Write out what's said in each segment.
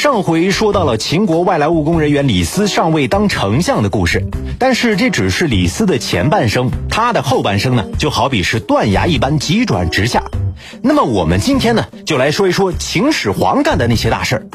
上回说到了秦国外来务工人员李斯上位当丞相的故事，但是这只是李斯的前半生，他的后半生呢，就好比是断崖一般急转直下。那么我们今天呢，就来说一说秦始皇干的那些大事儿。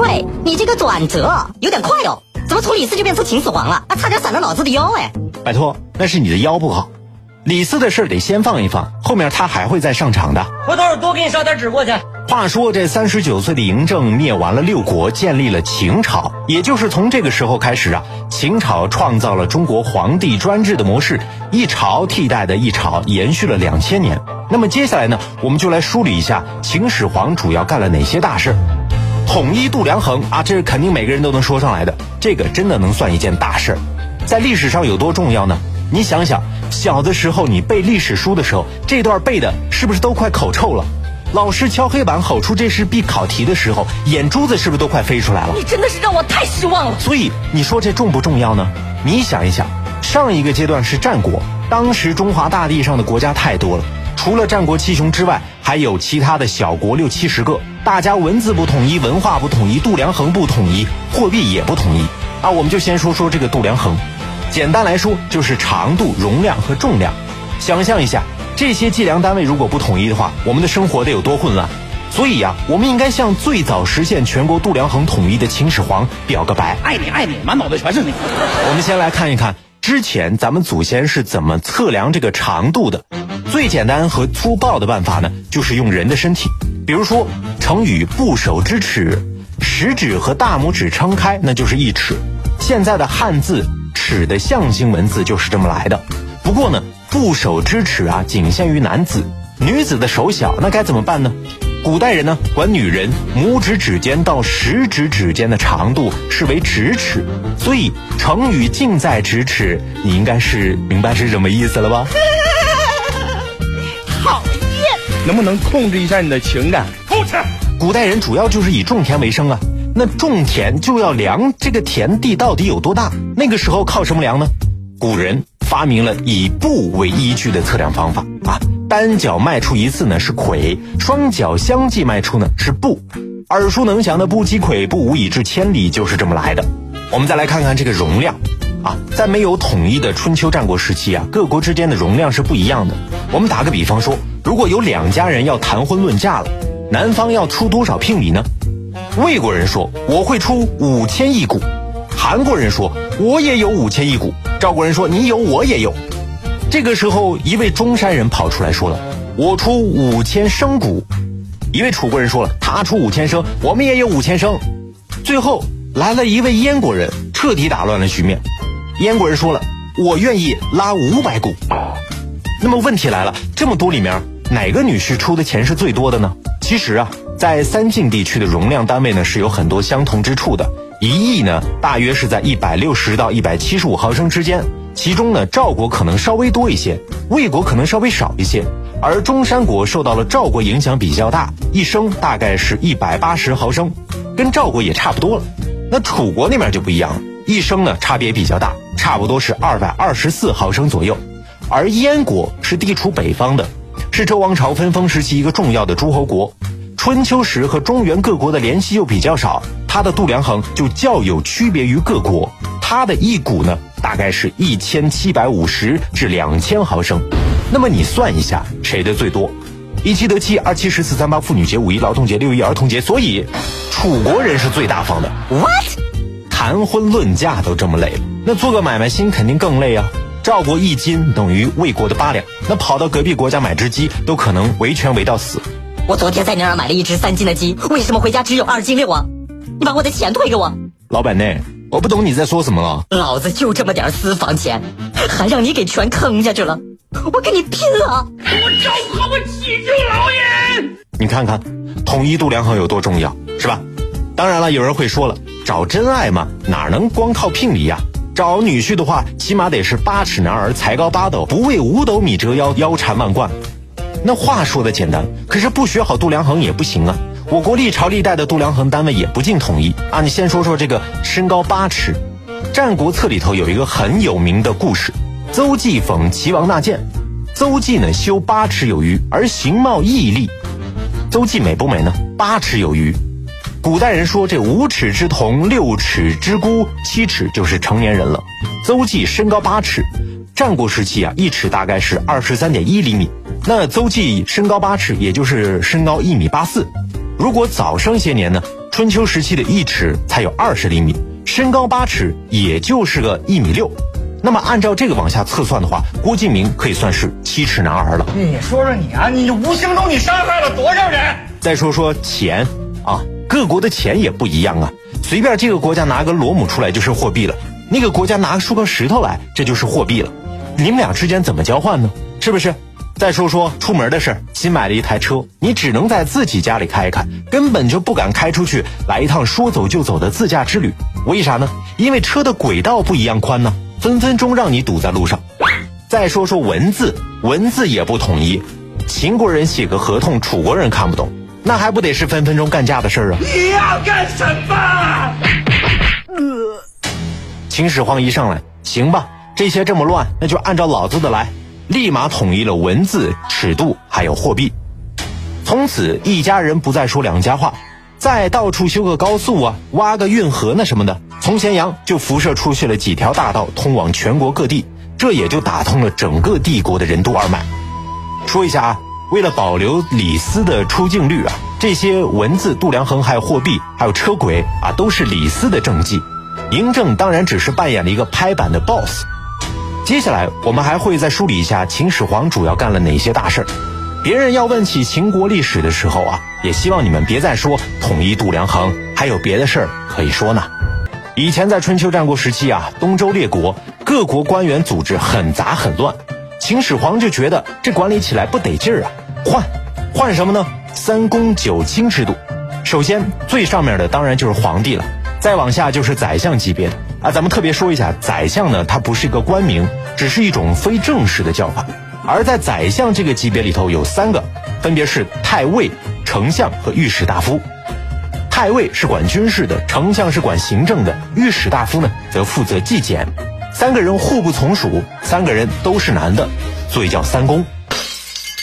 喂，你这个转折有点快哦，怎么从李斯就变成秦始皇了？啊，差点闪了老子的腰哎！拜托，那是你的腰不好。李斯的事儿得先放一放，后面他还会再上场的。回头多给你烧点纸过去。话说这三十九岁的嬴政灭完了六国，建立了秦朝，也就是从这个时候开始啊，秦朝创造了中国皇帝专制的模式，一朝替代的一朝，延续了两千年。那么接下来呢，我们就来梳理一下秦始皇主要干了哪些大事。统一度量衡啊，这是肯定每个人都能说上来的，这个真的能算一件大事，在历史上有多重要呢？你想想，小的时候你背历史书的时候，这段背的是不是都快口臭了？老师敲黑板吼出这是必考题的时候，眼珠子是不是都快飞出来了？你真的是让我太失望了。所以你说这重不重要呢？你想一想，上一个阶段是战国，当时中华大地上的国家太多了，除了战国七雄之外，还有其他的小国六七十个，大家文字不统一，文化不统一，度量衡不统一，货币也不统一。啊，我们就先说说这个度量衡。简单来说，就是长度、容量和重量。想象一下，这些计量单位如果不统一的话，我们的生活得有多混乱？所以呀，我们应该向最早实现全国度量衡统一的秦始皇表个白。爱你爱你，满脑袋全是你。我们先来看一看之前咱们祖先是怎么测量这个长度的。最简单和粗暴的办法呢，就是用人的身体。比如说，成语“不守之尺”，食指和大拇指撑开，那就是一尺。现在的汉字。尺的象形文字就是这么来的。不过呢，部首之尺啊，仅限于男子，女子的手小，那该怎么办呢？古代人呢，管女人拇指指尖到食指指尖的长度视为咫尺，所以成语“近在咫尺”，你应该是明白是什么意思了吧？讨厌！能不能控制一下你的情感？不吃。古代人主要就是以种田为生啊。那种田就要量这个田地到底有多大？那个时候靠什么量呢？古人发明了以步为依据的测量方法啊，单脚迈出一次呢是魁，双脚相继迈出呢是步。耳熟能详的“不积跬步，无以至千里”就是这么来的。我们再来看看这个容量啊，在没有统一的春秋战国时期啊，各国之间的容量是不一样的。我们打个比方说，如果有两家人要谈婚论嫁了，男方要出多少聘礼呢？魏国人说我会出五千亿股，韩国人说我也有五千亿股，赵国人说你有我也有。这个时候，一位中山人跑出来说了，我出五千升谷。一位楚国人说了，他出五千升，我们也有五千升。最后来了一位燕国人，彻底打乱了局面。燕国人说了，我愿意拉五百谷。那么问题来了，这么多里面哪个女婿出的钱是最多的呢？其实啊。在三晋地区的容量单位呢是有很多相同之处的，一亿呢大约是在一百六十到一百七十五毫升之间，其中呢赵国可能稍微多一些，魏国可能稍微少一些，而中山国受到了赵国影响比较大，一升大概是一百八十毫升，跟赵国也差不多了。那楚国那边就不一样了，一升呢差别比较大，差不多是二百二十四毫升左右，而燕国是地处北方的，是周王朝分封时期一个重要的诸侯国。春秋时和中原各国的联系又比较少，它的度量衡就较有区别于各国。它的一股呢，大概是一千七百五十至两千毫升。那么你算一下，谁的最多？一七得七，二七十四，三八妇女节，五一劳动节，六一儿童节。所以，楚国人是最大方的。What？谈婚论嫁都这么累了，那做个买卖心肯定更累啊。赵国一斤等于魏国的八两，那跑到隔壁国家买只鸡，都可能维权维到死。我昨天在你那儿买了一只三斤的鸡，为什么回家只有二斤六啊？你把我的钱退给我！老板呢？我不懂你在说什么了。老子就这么点私房钱，还让你给全坑下去了！我跟你拼了！我昭和，我启救老爷！你看看，统一度量衡有多重要，是吧？当然了，有人会说了，找真爱嘛，哪能光靠聘礼呀？找女婿的话，起码得是八尺男儿，才高八斗，不为五斗米折腰，腰缠万贯。那话说的简单，可是不学好度量衡也不行啊。我国历朝历代的度量衡单位也不尽统一啊。你先说说这个身高八尺，《战国策》里头有一个很有名的故事：邹忌讽齐王纳谏，邹忌呢修八尺有余，而形貌屹立。邹忌美不美呢？八尺有余。古代人说这五尺之童，六尺之孤，七尺就是成年人了。邹忌身高八尺，战国时期啊，一尺大概是二十三点一厘米。那邹忌身高八尺，也就是身高一米八四。如果早生些年呢，春秋时期的一尺才有二十厘米，身高八尺也就是个一米六。那么按照这个往下测算的话，郭敬明可以算是七尺男儿了。你说说你啊，你无形中你伤害了多少人？再说说钱啊，各国的钱也不一样啊。随便这个国家拿个螺母出来就是货币了，那个国家拿出个石头来，这就是货币了。你们俩之间怎么交换呢？是不是？再说说出门的事儿，新买了一台车，你只能在自己家里开开，根本就不敢开出去来一趟说走就走的自驾之旅。为啥呢？因为车的轨道不一样宽呢。分分钟让你堵在路上。再说说文字，文字也不统一。秦国人写个合同，楚国人看不懂，那还不得是分分钟干架的事儿啊？你要干什么？呃秦始皇一上来，行吧，这些这么乱，那就按照老子的来，立马统一了文字、尺度还有货币。从此一家人不再说两家话。再到处修个高速啊，挖个运河那什么的，从咸阳就辐射出去了几条大道，通往全国各地，这也就打通了整个帝国的任督二脉。说一下啊，为了保留李斯的出镜率啊，这些文字、度量衡、还有货币、还有车轨啊，都是李斯的政绩。嬴政当然只是扮演了一个拍板的 boss。接下来我们还会再梳理一下秦始皇主要干了哪些大事儿。别人要问起秦国历史的时候啊，也希望你们别再说统一度量衡，还有别的事儿可以说呢。以前在春秋战国时期啊，东周列国各国官员组织很杂很乱，秦始皇就觉得这管理起来不得劲儿啊，换换什么呢？三公九卿制度。首先最上面的当然就是皇帝了，再往下就是宰相级别啊。咱们特别说一下，宰相呢，它不是一个官名，只是一种非正式的叫法。而在宰相这个级别里头有三个，分别是太尉、丞相和御史大夫。太尉是管军事的，丞相是管行政的，御史大夫呢则负责纪检。三个人互不从属，三个人都是男的，所以叫三公。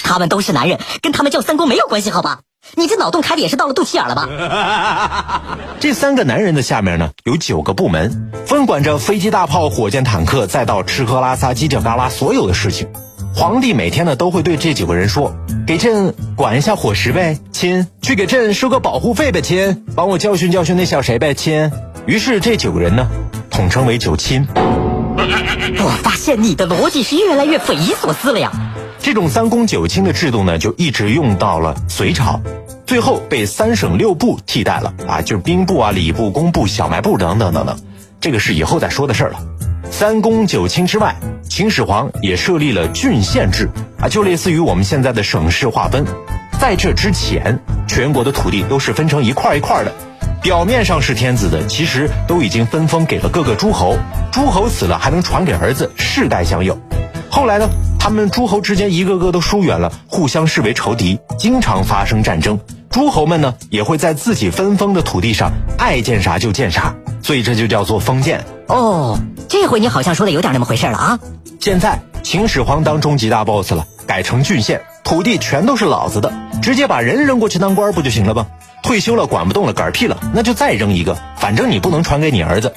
他们都是男人，跟他们叫三公没有关系，好吧？你这脑洞开的也是到了肚脐眼了吧？这三个男人的下面呢有九个部门，分管着飞机、大炮、火箭、坦克，再到吃喝拉撒、犄角旮旯所有的事情。皇帝每天呢都会对这几个人说：“给朕管一下伙食呗，亲；去给朕收个保护费呗，亲；帮我教训教训那小谁呗，亲。”于是这九个人呢，统称为九亲。我发现你的逻辑是越来越匪夷所思了呀！这种三公九卿的制度呢，就一直用到了隋朝，最后被三省六部替代了啊，就是兵部啊、礼部、工部、小卖部等等等等。这个是以后再说的事儿了。三公九卿之外，秦始皇也设立了郡县制啊，就类似于我们现在的省市划分。在这之前，全国的土地都是分成一块一块的，表面上是天子的，其实都已经分封给了各个诸侯。诸侯死了还能传给儿子，世代相有。后来呢，他们诸侯之间一个个都疏远了，互相视为仇敌，经常发生战争。诸侯们呢，也会在自己分封的土地上爱建啥就建啥，所以这就叫做封建。哦，这回你好像说的有点那么回事了啊！现在秦始皇当终极大 boss 了，改成郡县，土地全都是老子的，直接把人扔过去当官不就行了吗？退休了管不动了，嗝屁了，那就再扔一个，反正你不能传给你儿子。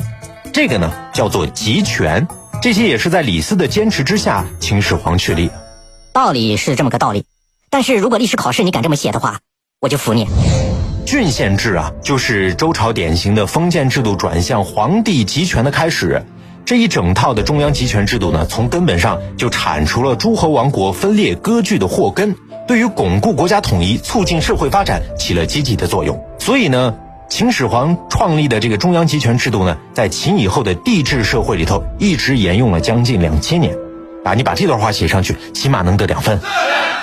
这个呢叫做集权，这些也是在李斯的坚持之下，秦始皇确立的。道理是这么个道理，但是如果历史考试你敢这么写的话。我就服你。郡县制啊，就是周朝典型的封建制度转向皇帝集权的开始。这一整套的中央集权制度呢，从根本上就铲除了诸侯王国分裂割据的祸根，对于巩固国家统一、促进社会发展起了积极的作用。所以呢，秦始皇创立的这个中央集权制度呢，在秦以后的帝制社会里头一直沿用了将近两千年。啊，你把这段话写上去，起码能得两分。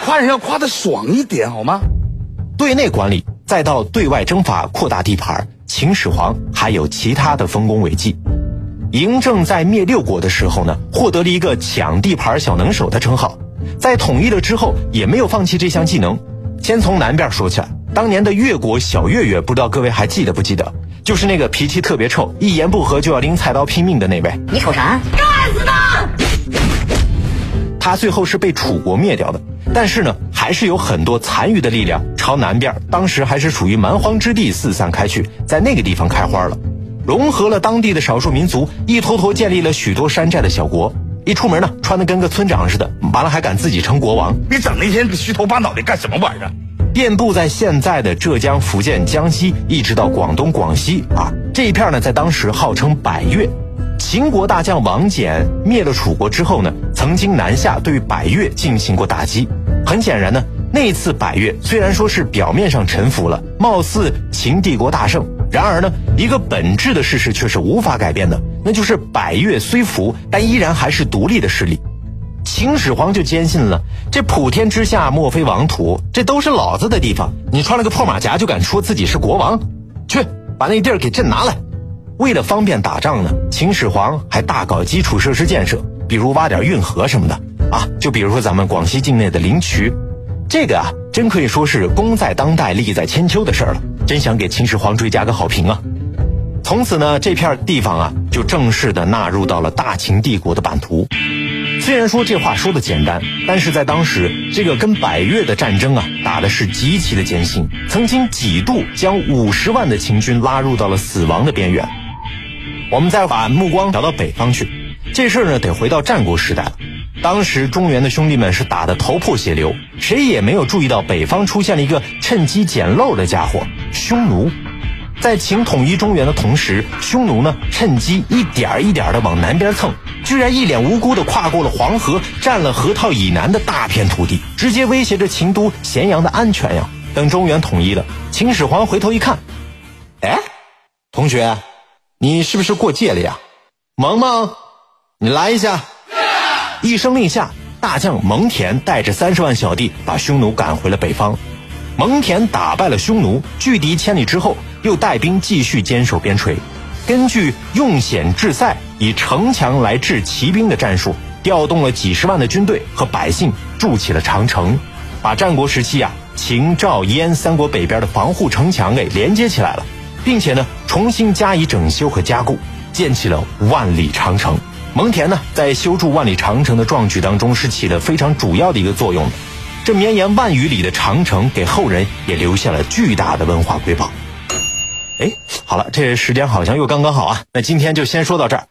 夸人要夸的爽一点好吗？对内管理，再到对外征伐、扩大地盘，秦始皇还有其他的丰功伟绩。嬴政在灭六国的时候呢，获得了一个抢地盘小能手的称号。在统一了之后，也没有放弃这项技能。先从南边说起来，当年的越国小岳岳，不知道各位还记得不记得？就是那个脾气特别臭，一言不合就要拎菜刀拼命的那位。你瞅啥？干死他！他最后是被楚国灭掉的。但是呢，还是有很多残余的力量朝南边，当时还是属于蛮荒之地四散开去，在那个地方开花了，融合了当地的少数民族，一坨坨建立了许多山寨的小国。一出门呢，穿的跟个村长似的，完了还敢自己称国王。你整那天虚头巴脑的干什么玩意儿？遍布在现在的浙江、福建、江西，一直到广东、广西啊，这一片呢，在当时号称百越。秦国大将王翦灭了楚国之后呢，曾经南下对百越进行过打击。很显然呢，那次百越虽然说是表面上臣服了，貌似秦帝国大胜，然而呢，一个本质的事实却是无法改变的，那就是百越虽服，但依然还是独立的势力。秦始皇就坚信了，这普天之下莫非王土，这都是老子的地方。你穿了个破马甲就敢说自己是国王？去把那地儿给朕拿来！为了方便打仗呢，秦始皇还大搞基础设施建设，比如挖点运河什么的啊。就比如说咱们广西境内的灵渠，这个啊，真可以说是功在当代，利在千秋的事儿了。真想给秦始皇追加个好评啊！从此呢，这片地方啊，就正式的纳入到了大秦帝国的版图。虽然说这话说的简单，但是在当时，这个跟百越的战争啊，打的是极其的艰辛，曾经几度将五十万的秦军拉入到了死亡的边缘。我们再把目光调到北方去，这事儿呢得回到战国时代了。当时中原的兄弟们是打得头破血流，谁也没有注意到北方出现了一个趁机捡漏的家伙——匈奴。在秦统一中原的同时，匈奴呢趁机一点儿一点儿的往南边蹭，居然一脸无辜的跨过了黄河，占了河套以南的大片土地，直接威胁着秦都咸阳的安全呀！等中原统一了，秦始皇回头一看，哎，同学，你是不是过界了呀？萌萌，你来一下！一声令下，大将蒙恬带着三十万小弟把匈奴赶回了北方。蒙恬打败了匈奴，拒敌千里之后。又带兵继续坚守边陲，根据用险制塞、以城墙来制骑兵的战术，调动了几十万的军队和百姓筑起了长城，把战国时期啊秦、赵、燕三国北边的防护城墙给连接起来了，并且呢重新加以整修和加固，建起了万里长城。蒙恬呢在修筑万里长城的壮举当中是起了非常主要的一个作用的，这绵延万余里的长城给后人也留下了巨大的文化瑰宝。哎，好了，这时间好像又刚刚好啊，那今天就先说到这儿。